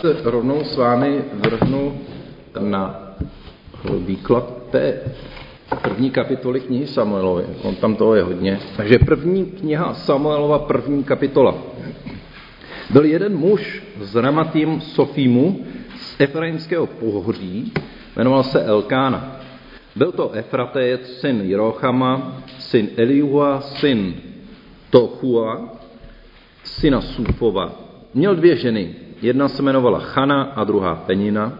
se rovnou s vámi vrhnu na výklad té první kapitoly knihy Samuelovi. On tam toho je hodně. Takže první kniha Samuelova, první kapitola. Byl jeden muž z Ramatým Sofímu z Efraimského pohoří, jmenoval se Elkána. Byl to Efratejec, syn Jirochama, syn Eliua, syn Tochua, syna Sufova. Měl dvě ženy. Jedna se jmenovala Chana a druhá Penina.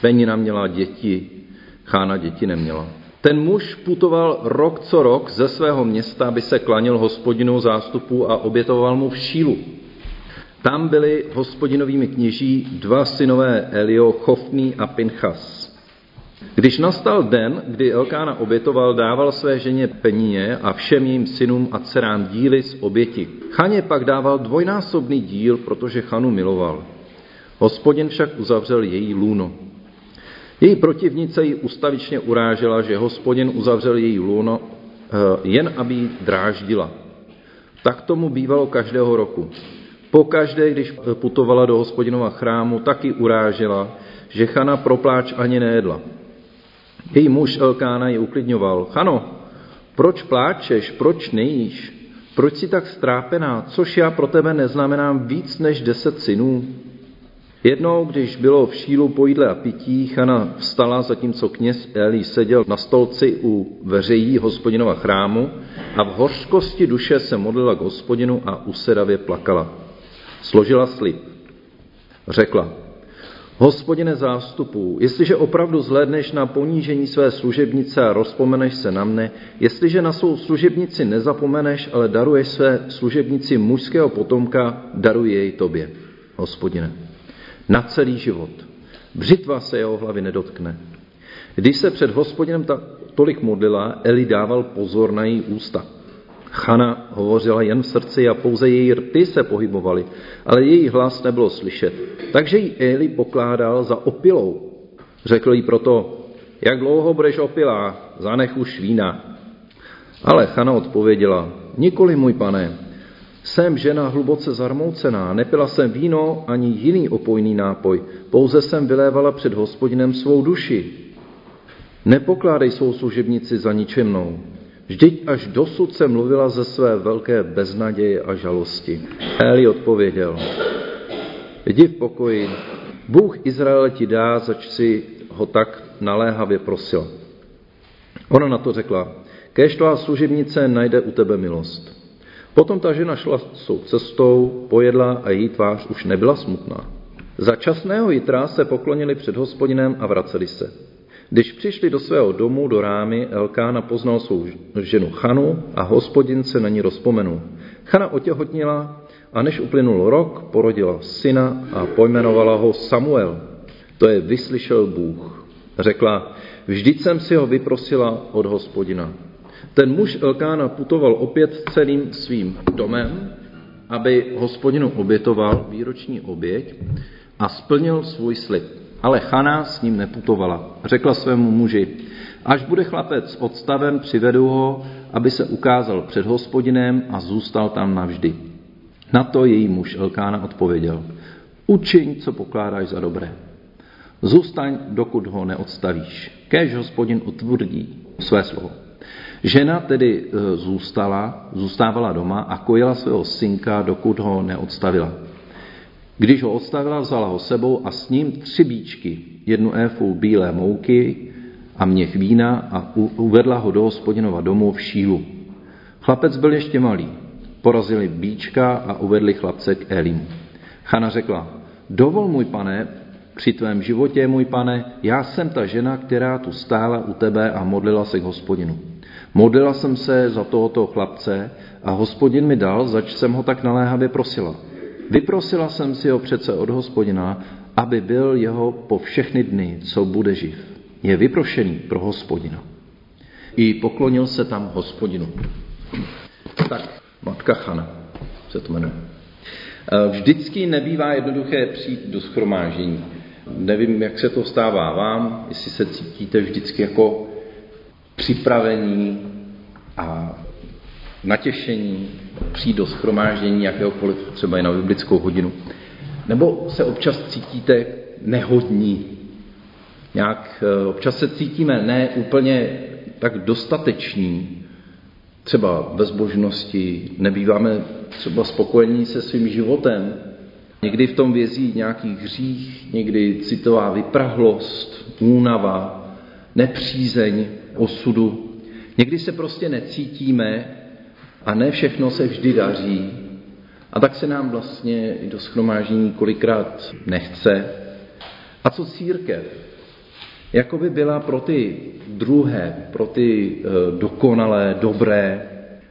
Penina měla děti, Chána děti neměla. Ten muž putoval rok co rok ze svého města, aby se klanil hospodinu zástupu a obětoval mu v Šílu. Tam byli hospodinovými kněží dva synové Elio, Chofný a Pinchas. Když nastal den, kdy Elkána obětoval, dával své ženě peníně a všem jejím synům a dcerám díly z oběti. Chaně pak dával dvojnásobný díl, protože Chanu miloval. Hospodin však uzavřel její lůno. Její protivnice ji ustavičně urážela, že hospodin uzavřel její lůno eh, jen, aby ji dráždila. Tak tomu bývalo každého roku. Pokaždé, když putovala do hospodinova chrámu, taky urážela, že Chana propláč ani nejedla. Její muž Elkána ji uklidňoval. Chano, proč pláčeš, proč nejíš? Proč jsi tak strápená? Což já pro tebe neznamenám víc než deset synů? Jednou, když bylo v šílu po jídle a pití, Chana vstala, zatímco kněz Eli seděl na stolci u veřejí hospodinova chrámu a v hořkosti duše se modlila k hospodinu a usedavě plakala. Složila slib. Řekla, Hospodine zástupů, jestliže opravdu zhlédneš na ponížení své služebnice a rozpomeneš se na mne, jestliže na svou služebnici nezapomeneš, ale daruješ své služebnici mužského potomka, daruj jej tobě, hospodine. Na celý život. Břitva se jeho hlavy nedotkne. Když se před hospodinem ta, tolik modlila, Eli dával pozor na její ústa. Chana hovořila jen v srdci a pouze její rty se pohybovaly, ale její hlas nebylo slyšet. Takže ji Eli pokládal za opilou. Řekl jí proto, jak dlouho budeš opilá, zanech už vína. Ale Chana odpověděla, nikoli můj pane, jsem žena hluboce zarmoucená, nepila jsem víno ani jiný opojný nápoj, pouze jsem vylévala před hospodinem svou duši. Nepokládej svou služebnici za ničemnou. Vždyť až dosud se mluvila ze své velké beznaděje a žalosti. Eli odpověděl, jdi v pokoji, Bůh Izraele ti dá, zač si ho tak naléhavě prosil. Ona na to řekla, kéž tvá služebnice najde u tebe milost. Potom ta žena šla svou cestou, pojedla a její tvář už nebyla smutná. Za časného jitra se poklonili před hospodinem a vraceli se. Když přišli do svého domu, do rámy, Elkána poznal svou ženu Chanu a hospodin se na ní rozpomenul. Chana otěhotnila a než uplynul rok, porodila syna a pojmenovala ho Samuel. To je vyslyšel Bůh. Řekla, vždyť jsem si ho vyprosila od hospodina. Ten muž Elkána putoval opět celým svým domem, aby hospodinu obětoval výroční oběť a splnil svůj slib. Ale Chana s ním neputovala. Řekla svému muži, až bude chlapec odstaven, přivedu ho, aby se ukázal před hospodinem a zůstal tam navždy. Na to její muž Elkána odpověděl, učiň, co pokládáš za dobré. Zůstaň, dokud ho neodstavíš. Kéž hospodin utvrdí své slovo. Žena tedy e, zůstala, zůstávala doma a kojila svého synka, dokud ho neodstavila. Když ho odstavila, vzala ho sebou a s ním tři bíčky, jednu éfu bílé mouky a měch vína a uvedla ho do hospodinova domu v šílu. Chlapec byl ještě malý. Porazili bíčka a uvedli chlapce k Elimu. Chana řekla, dovol můj pane, při tvém životě, můj pane, já jsem ta žena, která tu stála u tebe a modlila se k hospodinu. Modlila jsem se za tohoto chlapce a hospodin mi dal, zač jsem ho tak naléhavě prosila. Vyprosila jsem si ho přece od hospodina, aby byl jeho po všechny dny, co bude živ. Je vyprošený pro hospodina. I poklonil se tam hospodinu. Tak, matka Chana se to jmenuje. E, vždycky nebývá jednoduché přijít do schromáždění. Nevím, jak se to stává vám, jestli se cítíte vždycky jako připravení a natěšení přijít do schromáždění jakéhokoliv, třeba i na biblickou hodinu. Nebo se občas cítíte nehodní? Nějak eh, občas se cítíme ne úplně tak dostateční, třeba ve zbožnosti, nebýváme třeba spokojení se svým životem, někdy v tom vězí nějaký hřích, někdy citová vyprahlost, únava, nepřízeň osudu. Někdy se prostě necítíme a ne všechno se vždy daří. A tak se nám vlastně do schromáždění kolikrát nechce. A co církev? Jako by byla pro ty druhé, pro ty eh, dokonalé, dobré,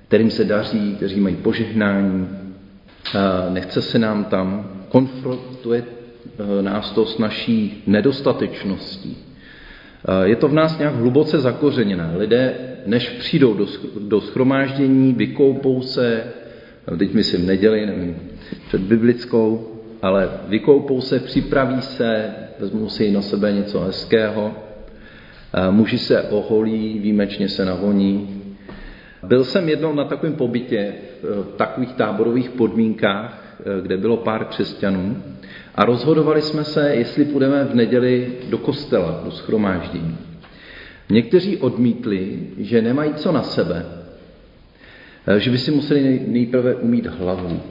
kterým se daří, kteří mají požehnání. Nechce se nám tam, konfrontuje eh, nás to s naší nedostatečností. Je to v nás nějak hluboce zakořeněné. Lidé, než přijdou do, schromáždění, vykoupou se, teď myslím neděli, nevím, před biblickou, ale vykoupou se, připraví se, vezmou si na sebe něco hezkého, muži se oholí, výjimečně se navoní. Byl jsem jednou na takovém pobytě v takových táborových podmínkách, kde bylo pár křesťanů a rozhodovali jsme se, jestli půjdeme v neděli do kostela, do schromáždění. Někteří odmítli, že nemají co na sebe, že by si museli nejprve umít hlavu.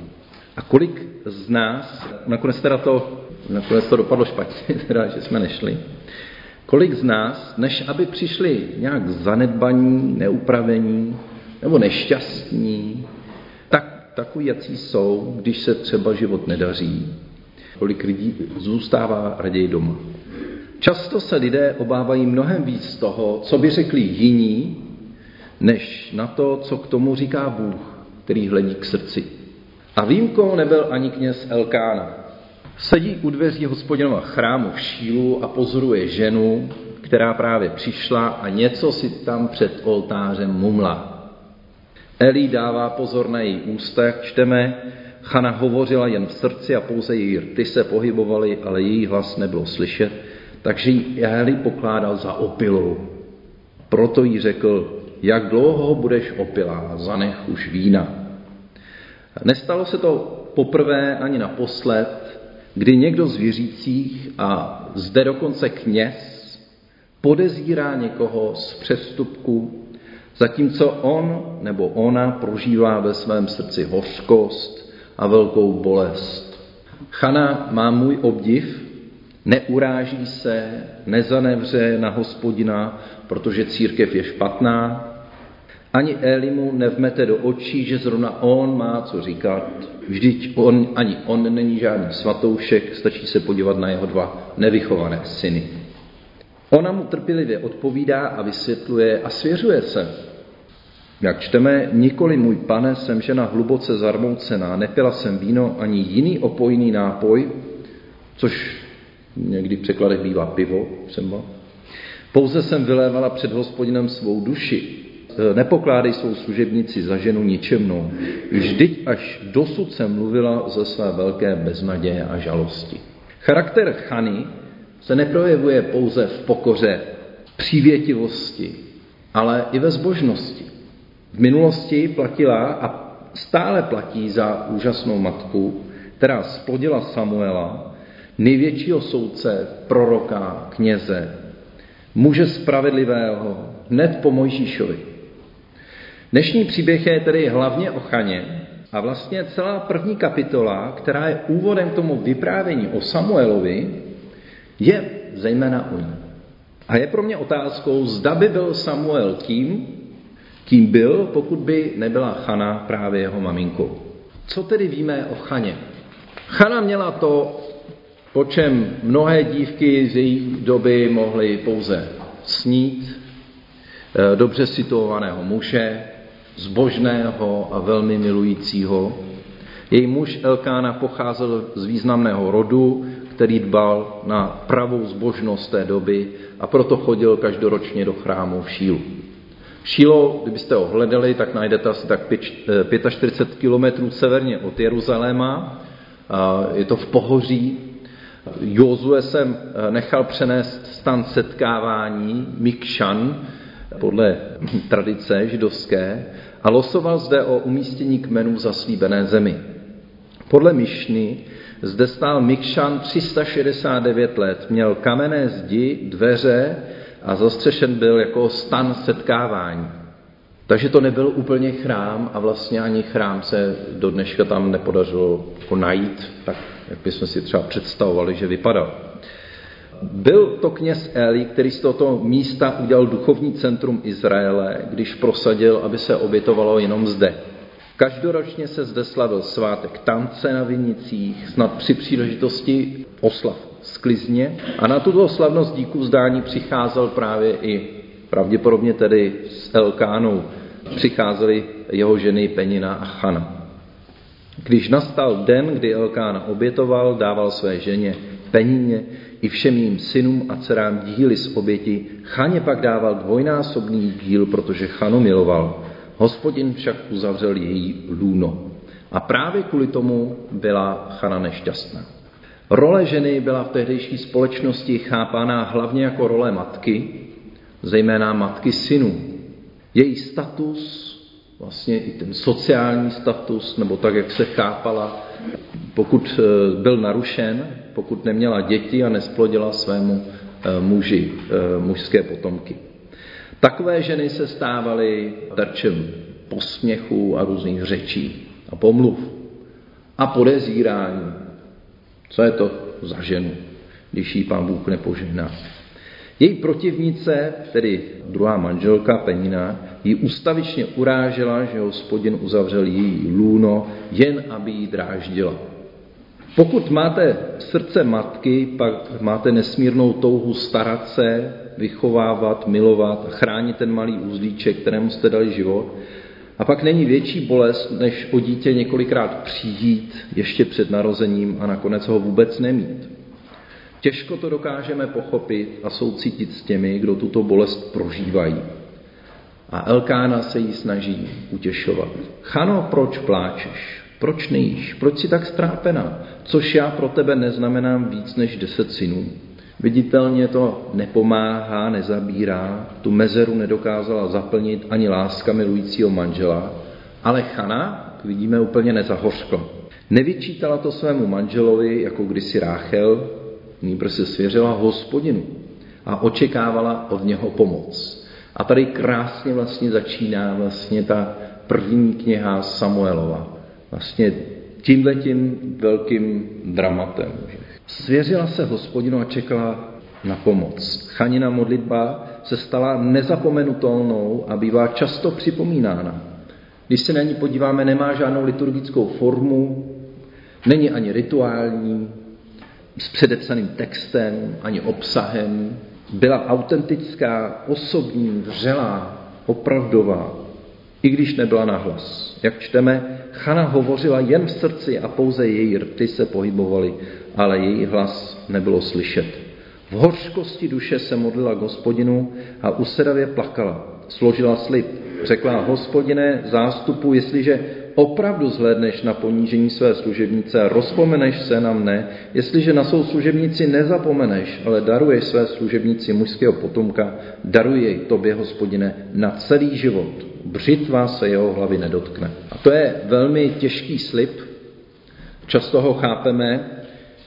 A kolik z nás, nakonec teda to, nakonec to dopadlo špatně, teda, že jsme nešli, kolik z nás, než aby přišli nějak zanedbaní, neupravení nebo nešťastní, tak takový, jací jsou, když se třeba život nedaří, kolik lidí zůstává raději doma. Často se lidé obávají mnohem víc toho, co by řekli jiní, než na to, co k tomu říká Bůh, který hledí k srdci. A výjimkou nebyl ani kněz Elkána. Sedí u dveří hospodinova chrámu v Šílu a pozoruje ženu, která právě přišla a něco si tam před oltářem mumla. Elí dává pozor na její ústa, čteme, Chana hovořila jen v srdci a pouze její rty se pohybovaly, ale její hlas nebylo slyšet, takže ji Eli pokládal za opilou. Proto jí řekl, jak dlouho budeš opilá, zanech už vína. Nestalo se to poprvé ani naposled, kdy někdo z věřících a zde dokonce kněz podezírá někoho z přestupku, zatímco on nebo ona prožívá ve svém srdci hořkost a velkou bolest. Chana má můj obdiv, neuráží se, nezanevře na hospodina, protože církev je špatná, ani Elimu nevmete do očí, že zrovna on má co říkat. Vždyť on, ani on není žádný svatoušek, stačí se podívat na jeho dva nevychované syny. Ona mu trpělivě odpovídá a vysvětluje a svěřuje se. Jak čteme, nikoli můj pane, jsem žena hluboce zarmoucená, nepila jsem víno ani jiný opojný nápoj, což někdy v překladech bývá pivo třeba. Pouze jsem vylévala před hospodinem svou duši. E, nepokládej svou služebnici za ženu ničemnou. Vždyť až dosud jsem mluvila ze své velké beznaděje a žalosti. Charakter Chany se neprojevuje pouze v pokoře, přívětivosti, ale i ve zbožnosti. V minulosti platila a stále platí za úžasnou matku, která splodila Samuela, největšího soudce, proroka, kněze, muže spravedlivého, hned po Mojžíšovi. Dnešní příběh je tedy hlavně o Chaně a vlastně celá první kapitola, která je úvodem k tomu vyprávění o Samuelovi, je zejména o ní. A je pro mě otázkou, zda by byl Samuel tím, kým byl, pokud by nebyla Chana právě jeho maminkou. Co tedy víme o Chaně? Chana měla to, po čem mnohé dívky z její doby mohly pouze snít, eh, dobře situovaného muže, zbožného a velmi milujícího. Její muž Elkána pocházel z významného rodu, který dbal na pravou zbožnost té doby a proto chodil každoročně do chrámu v Šílu. Šílo, kdybyste ho hledali, tak najdete asi tak 45 eh, kilometrů severně od Jeruzaléma. Je to v pohoří. Jozue jsem eh, nechal přenést stan setkávání Mikšan, podle tradice židovské, a losoval zde o umístění kmenů zaslíbené zemi. Podle Mišny Zde stál Mikšan 369 let, měl kamenné zdi, dveře a zastřešen byl jako stan setkávání. Takže to nebyl úplně chrám a vlastně ani chrám se do dneška tam nepodařilo jako najít, tak jak bychom si třeba představovali, že vypadal. Byl to kněz Eli, který z tohoto místa udělal duchovní centrum Izraele, když prosadil, aby se obětovalo jenom zde. Každoročně se zde slavil svátek tance na vinicích, snad při příležitosti oslav sklizně a na tuto slavnost díku vzdání přicházel právě i pravděpodobně tedy s Elkánou přicházely jeho ženy Penina a Chana. Když nastal den, kdy Elkána obětoval, dával své ženě Penině i všem jím synům a dcerám díly z oběti, Chaně pak dával dvojnásobný díl, protože Chanu miloval. Hospodin však uzavřel její lůno. A právě kvůli tomu byla Chana nešťastná. Role ženy byla v tehdejší společnosti chápána hlavně jako role matky, zejména matky synů. Její status, vlastně i ten sociální status, nebo tak, jak se chápala, pokud eh, byl narušen, pokud neměla děti a nesplodila svému eh, muži, eh, mužské potomky. Takové ženy se stávaly terčem posměchu a různých řečí a pomluv a podezírání. Co je to za ženu, když jí pán Bůh nepožehná? Její protivnice, tedy druhá manželka Penina, ji ustavičně urážela, že hospodin uzavřel její lůno, jen aby ji dráždila. Pokud máte srdce matky, pak máte nesmírnou touhu starat se, vychovávat, milovat, chránit ten malý uzlíček, kterému jste dali život. A pak není větší bolest, než o dítě několikrát přijít ještě před narozením a nakonec ho vůbec nemít. Těžko to dokážeme pochopit a soucítit s těmi, kdo tuto bolest prožívají. A Elkána se jí snaží utěšovat. Chano, proč pláčeš? Proč nejíš? Proč jsi tak strápená? Což já pro tebe neznamenám víc než deset synů. Viditelně to nepomáhá, nezabírá, tu mezeru nedokázala zaplnit ani láska milujícího manžela, ale Chana, jak vidíme, úplně nezahořkla. Nevyčítala to svému manželovi, jako kdysi Ráchel, nýbrž se svěřila hospodinu a očekávala od něho pomoc. A tady krásně vlastně začíná vlastně ta první kniha Samuelova. Vlastně tímhletím velkým dramatem. Svěřila se hospodinu a čekala na pomoc. Chanina modlitba se stala nezapomenutelnou a bývá často připomínána. Když se na ní podíváme, nemá žádnou liturgickou formu, není ani rituální, s předepsaným textem, ani obsahem. Byla autentická, osobní, vřelá, opravdová, i když nebyla nahlas. Jak čteme, Chana hovořila jen v srdci a pouze její rty se pohybovaly, ale její hlas nebylo slyšet. V hořkosti duše se modlila hospodinu a usedavě plakala. Složila slib. Řekla, hospodine, zástupu, jestliže opravdu zhlédneš na ponížení své služebnice a rozpomeneš se na mne, jestliže na svou služebnici nezapomeneš, ale daruješ své služebnici mužského potomka, daruj jej tobě, hospodine, na celý život. Břitva se jeho hlavy nedotkne. A to je velmi těžký slib. Často ho chápeme,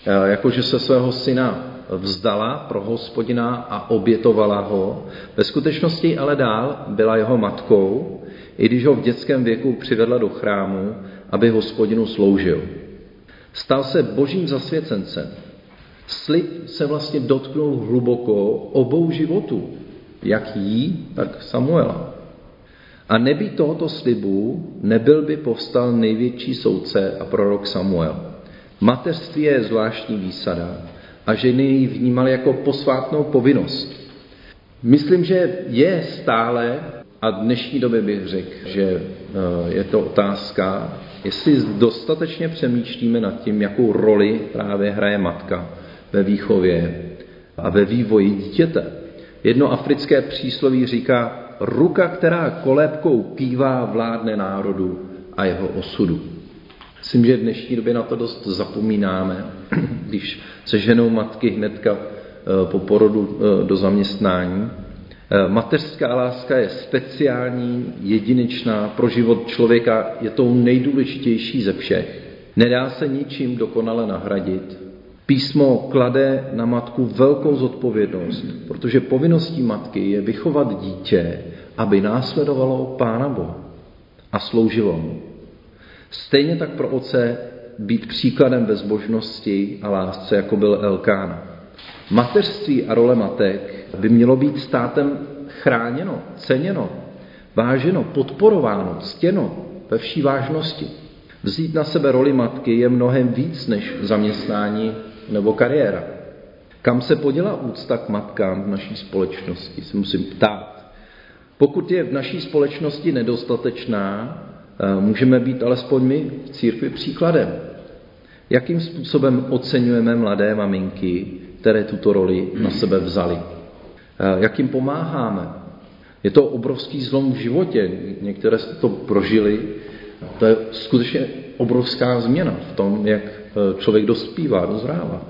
jakože se svého syna vzdala pro hospodina a obětovala ho. Ve skutečnosti ale dál byla jeho matkou, i když ho v dětském věku přivedla do chrámu, aby hospodinu sloužil. Stal se božím zasvěcencem. Slib se vlastně dotknul hluboko obou životů, jak jí, tak Samuela. A nebý tohoto slibu, nebyl by povstal největší soudce a prorok Samuel. Mateřství je zvláštní výsada a ženy ji vnímaly jako posvátnou povinnost. Myslím, že je stále a dnešní době bych řekl, že eh, je to otázka, jestli dostatečně přemýšlíme nad tím, jakou roli právě hraje matka ve výchově a ve vývoji dítěte. Jedno africké přísloví říká, ruka, která kolébkou kývá, vládne národu a jeho osudu. Myslím, že v dnešní době na to dost zapomínáme, když se ženou matky hnedka eh, po porodu eh, do zaměstnání, Eh, mateřská láska je speciální, jedinečná, pro život člověka je tou nejdůležitější ze všech. Nedá se ničím dokonale nahradit. Písmo klade na matku velkou zodpovědnost, protože povinností matky je vychovat dítě, aby následovalo Pána Boha a sloužilo mu. Stejně tak pro oce být příkladem bezbožnosti a lásce, jako byl Elkána. Mateřství a role matek by mělo být státem chráněno, ceněno, váženo, podporováno, ctěno ve vší vážnosti. Vzít na sebe roli matky je mnohem víc než zaměstnání nebo kariéra. Kam se poděla úcta k matkám v naší společnosti, se musím ptát. Pokud je v naší společnosti nedostatečná, můžeme být alespoň my v církvi příkladem. Jakým způsobem oceňujeme mladé maminky, které tuto roli na sebe vzali? Eh, jak jim pomáháme? Je to obrovský zlom v životě. Některé to prožili. To je skutečně obrovská změna v tom, jak eh, člověk dospívá, dozrává.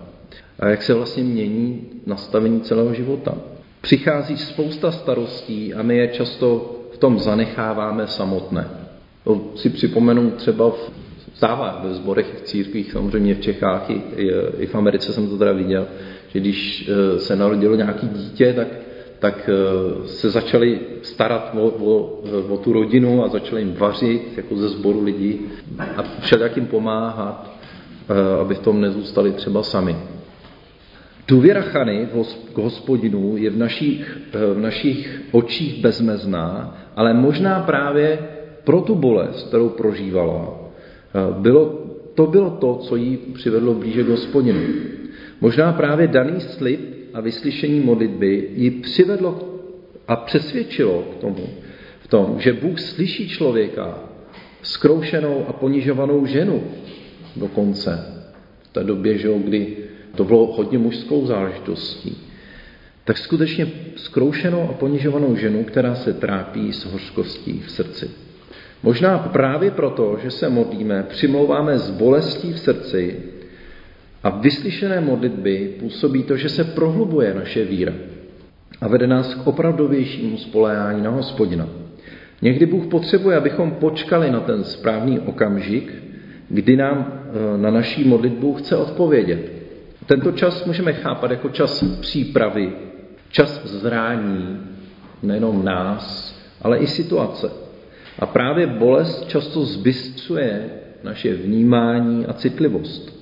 A jak se vlastně mění nastavení celého života. Přichází spousta starostí a my je často v tom zanecháváme samotné. To si připomenu třeba v stává ve zborech, v církvích, samozřejmě v Čechách i, i v Americe jsem to teda viděl, že když eh, se narodilo nějaké dítě, tak, tak eh, se začali starat o, o, o tu rodinu a začali jim vařit jako ze sboru lidí a všelijak jim pomáhat, eh, aby v tom nezůstali třeba sami. Důvěra Chany k hospodinu je v našich, v našich očích bezmezná, ale možná právě pro tu bolest, kterou prožívala, bylo, to bylo to, co jí přivedlo blíže k hospodinu. Možná právě daný slib a vyslyšení modlitby ji přivedlo a přesvědčilo k tomu, v tom, že Bůh slyší člověka, skroušenou a ponižovanou ženu dokonce. V té době, že, kdy to bylo hodně mužskou záležitostí. Tak skutečně skroušenou a ponižovanou ženu, která se trápí s hořkostí v srdci. Možná právě proto, že se modlíme, přimlouváme s bolestí v srdci a vyslyšené modlitby působí to, že se prohlubuje naše víra a vede nás k opravdovějšímu spoléhání na hospodina. Někdy Bůh potřebuje, abychom počkali na ten správný okamžik, kdy nám e, na naší modlitbu chce odpovědět. Tento čas můžeme chápat jako čas přípravy, čas zrání nejenom nás, ale i situace. A právě bolest často zbystřuje naše vnímání a citlivost.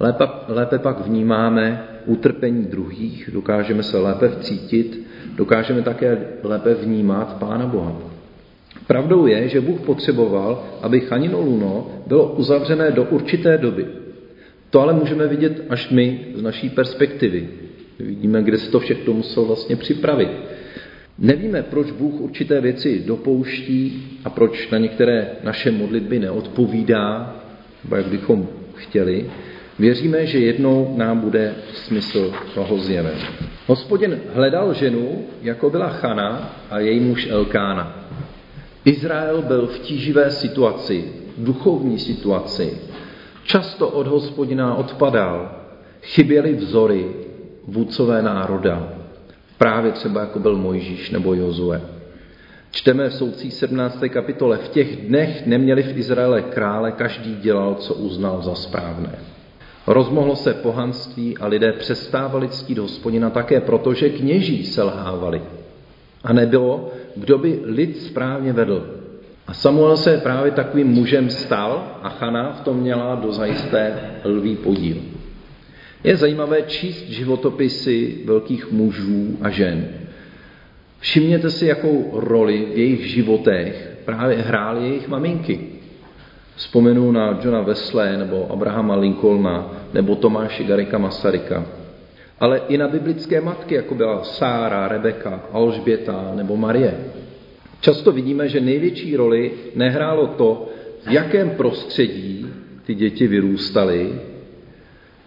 Lépe, lépe pak vnímáme utrpení druhých, dokážeme se lépe vcítit, dokážeme také lépe vnímat Pána Boha. Pravdou je, že Bůh potřeboval, aby Chanino luno bylo uzavřené do určité doby. To ale můžeme vidět až my z naší perspektivy. Vidíme, kde se to všechno musel vlastně připravit. Nevíme, proč Bůh určité věci dopouští a proč na některé naše modlitby neodpovídá, nebo jak bychom chtěli. Věříme, že jednou nám bude smysl toho zjeven. Hospodin hledal ženu, jako byla Chana a její muž Elkána. Izrael byl v tíživé situaci, duchovní situaci. Často od hospodina odpadal, chyběly vzory, vůdcové národa. Právě třeba jako byl Mojžíš nebo Jozue. Čteme v soucí 17. kapitole, v těch dnech neměli v Izraele krále, každý dělal, co uznal za správné. Rozmohlo se pohanství a lidé přestávali ctít hospodina také proto, že kněží selhávali. A nebylo, kdo by lid správně vedl. A Samuel se právě takovým mužem stal a Chana v tom měla do zajisté lví podíl. Je zajímavé číst životopisy velkých mužů a žen. Všimněte si, jakou roli v jejich životech právě hrály jejich maminky. Vzpomenu na Johna Wesley nebo Abrahama Lincolna nebo Tomáše Garika Masaryka. Ale i na biblické matky, jako byla Sára, Rebeka, Alžběta nebo Marie. Často vidíme, že největší roli nehrálo to, v jakém prostředí ty děti vyrůstaly,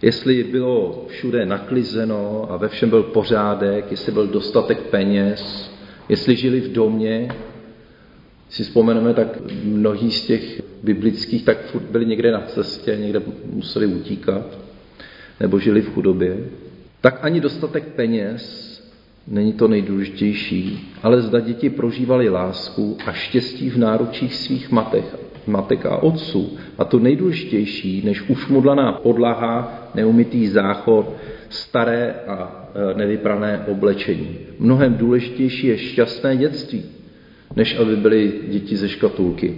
jestli bylo všude naklizeno a ve všem byl pořádek, jestli byl dostatek peněz, jestli žili v domě. Si vzpomeneme, tak mnohí z těch biblických tak furt byli někde na cestě, někde museli utíkat, nebo žili v chudobě. Tak ani dostatek peněz není to nejdůležitější, ale zda děti prožívali lásku a štěstí v náručích svých matek, matek a otců. A to nejdůležitější, než ušmudlaná podlaha, neumytý záchod, staré a e, nevyprané oblečení. Mnohem důležitější je šťastné dětství, než aby byly děti ze škatulky.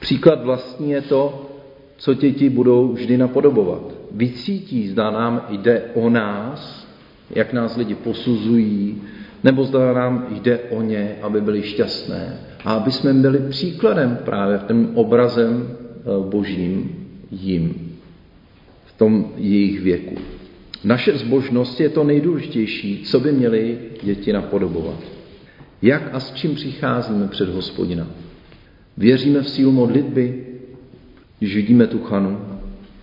Příklad vlastní je to, co děti budou vždy napodobovat. Vycítí, zda nám jde o nás, jak nás lidi posuzují, nebo zda nám jde o ně, aby byli šťastné a aby jsme byli příkladem právě v tom obrazem eh, božím jim, v tom jejich věku. Naše zbožnost je to nejdůležitější, co by měly děti napodobovat. Jak a s čím přicházíme před hospodina? Věříme v sílu modlitby, když vidíme tu chanu?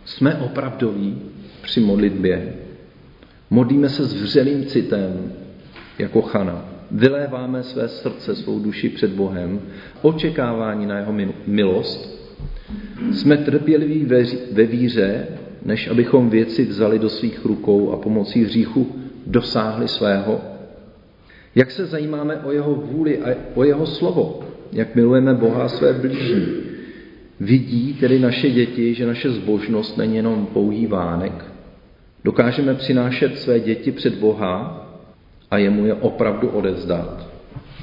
Jsme opravdoví při modlitbě? Modlíme se s vřelým citem, jako chana. Vyléváme své srdce, svou duši před Bohem, očekávání na jeho milost. Jsme trpěliví ve víře, než abychom věci vzali do svých rukou a pomocí hříchu dosáhli svého. Jak se zajímáme o jeho vůli a o jeho slovo, jak milujeme Boha a své blížní. Vidí tedy naše děti, že naše zbožnost není jenom pouhý vánek. Dokážeme přinášet své děti před Boha a jemu je opravdu odevzdat.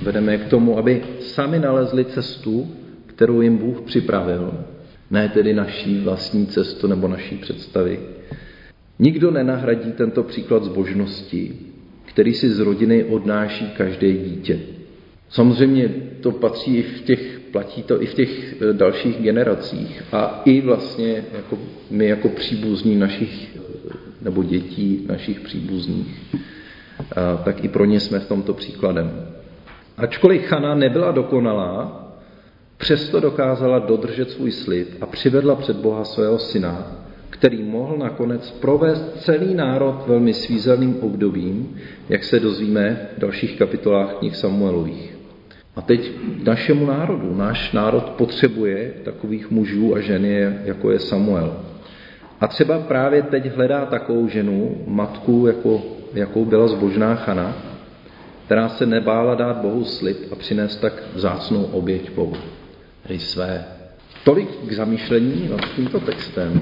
Vedeme je k tomu, aby sami nalezli cestu, kterou jim Bůh připravil, ne tedy naší vlastní cestu nebo naší představy. Nikdo nenahradí tento příklad zbožnosti, který si z rodiny odnáší každé dítě. Samozřejmě to patří i v těch, platí to i v těch eh, dalších generacích a i vlastně jako my jako příbuzní našich eh, nebo dětí našich příbuzných tak i pro ně jsme v tomto příkladem. Ačkoliv Chana nebyla dokonalá, přesto dokázala dodržet svůj slib a přivedla před Boha svého syna, který mohl nakonec provést celý národ velmi svízelným obdobím, jak se dozvíme v dalších kapitolách knih Samuelových. A teď našemu národu. Náš národ potřebuje takových mužů a ženy, jako je Samuel. A třeba právě teď hledá takovou ženu, matku, jako jakou byla zbožná Chana, která se nebála dát Bohu slib a přinést tak vzácnou oběť Bohu, tedy své. Tolik k zamýšlení nad tímto textem.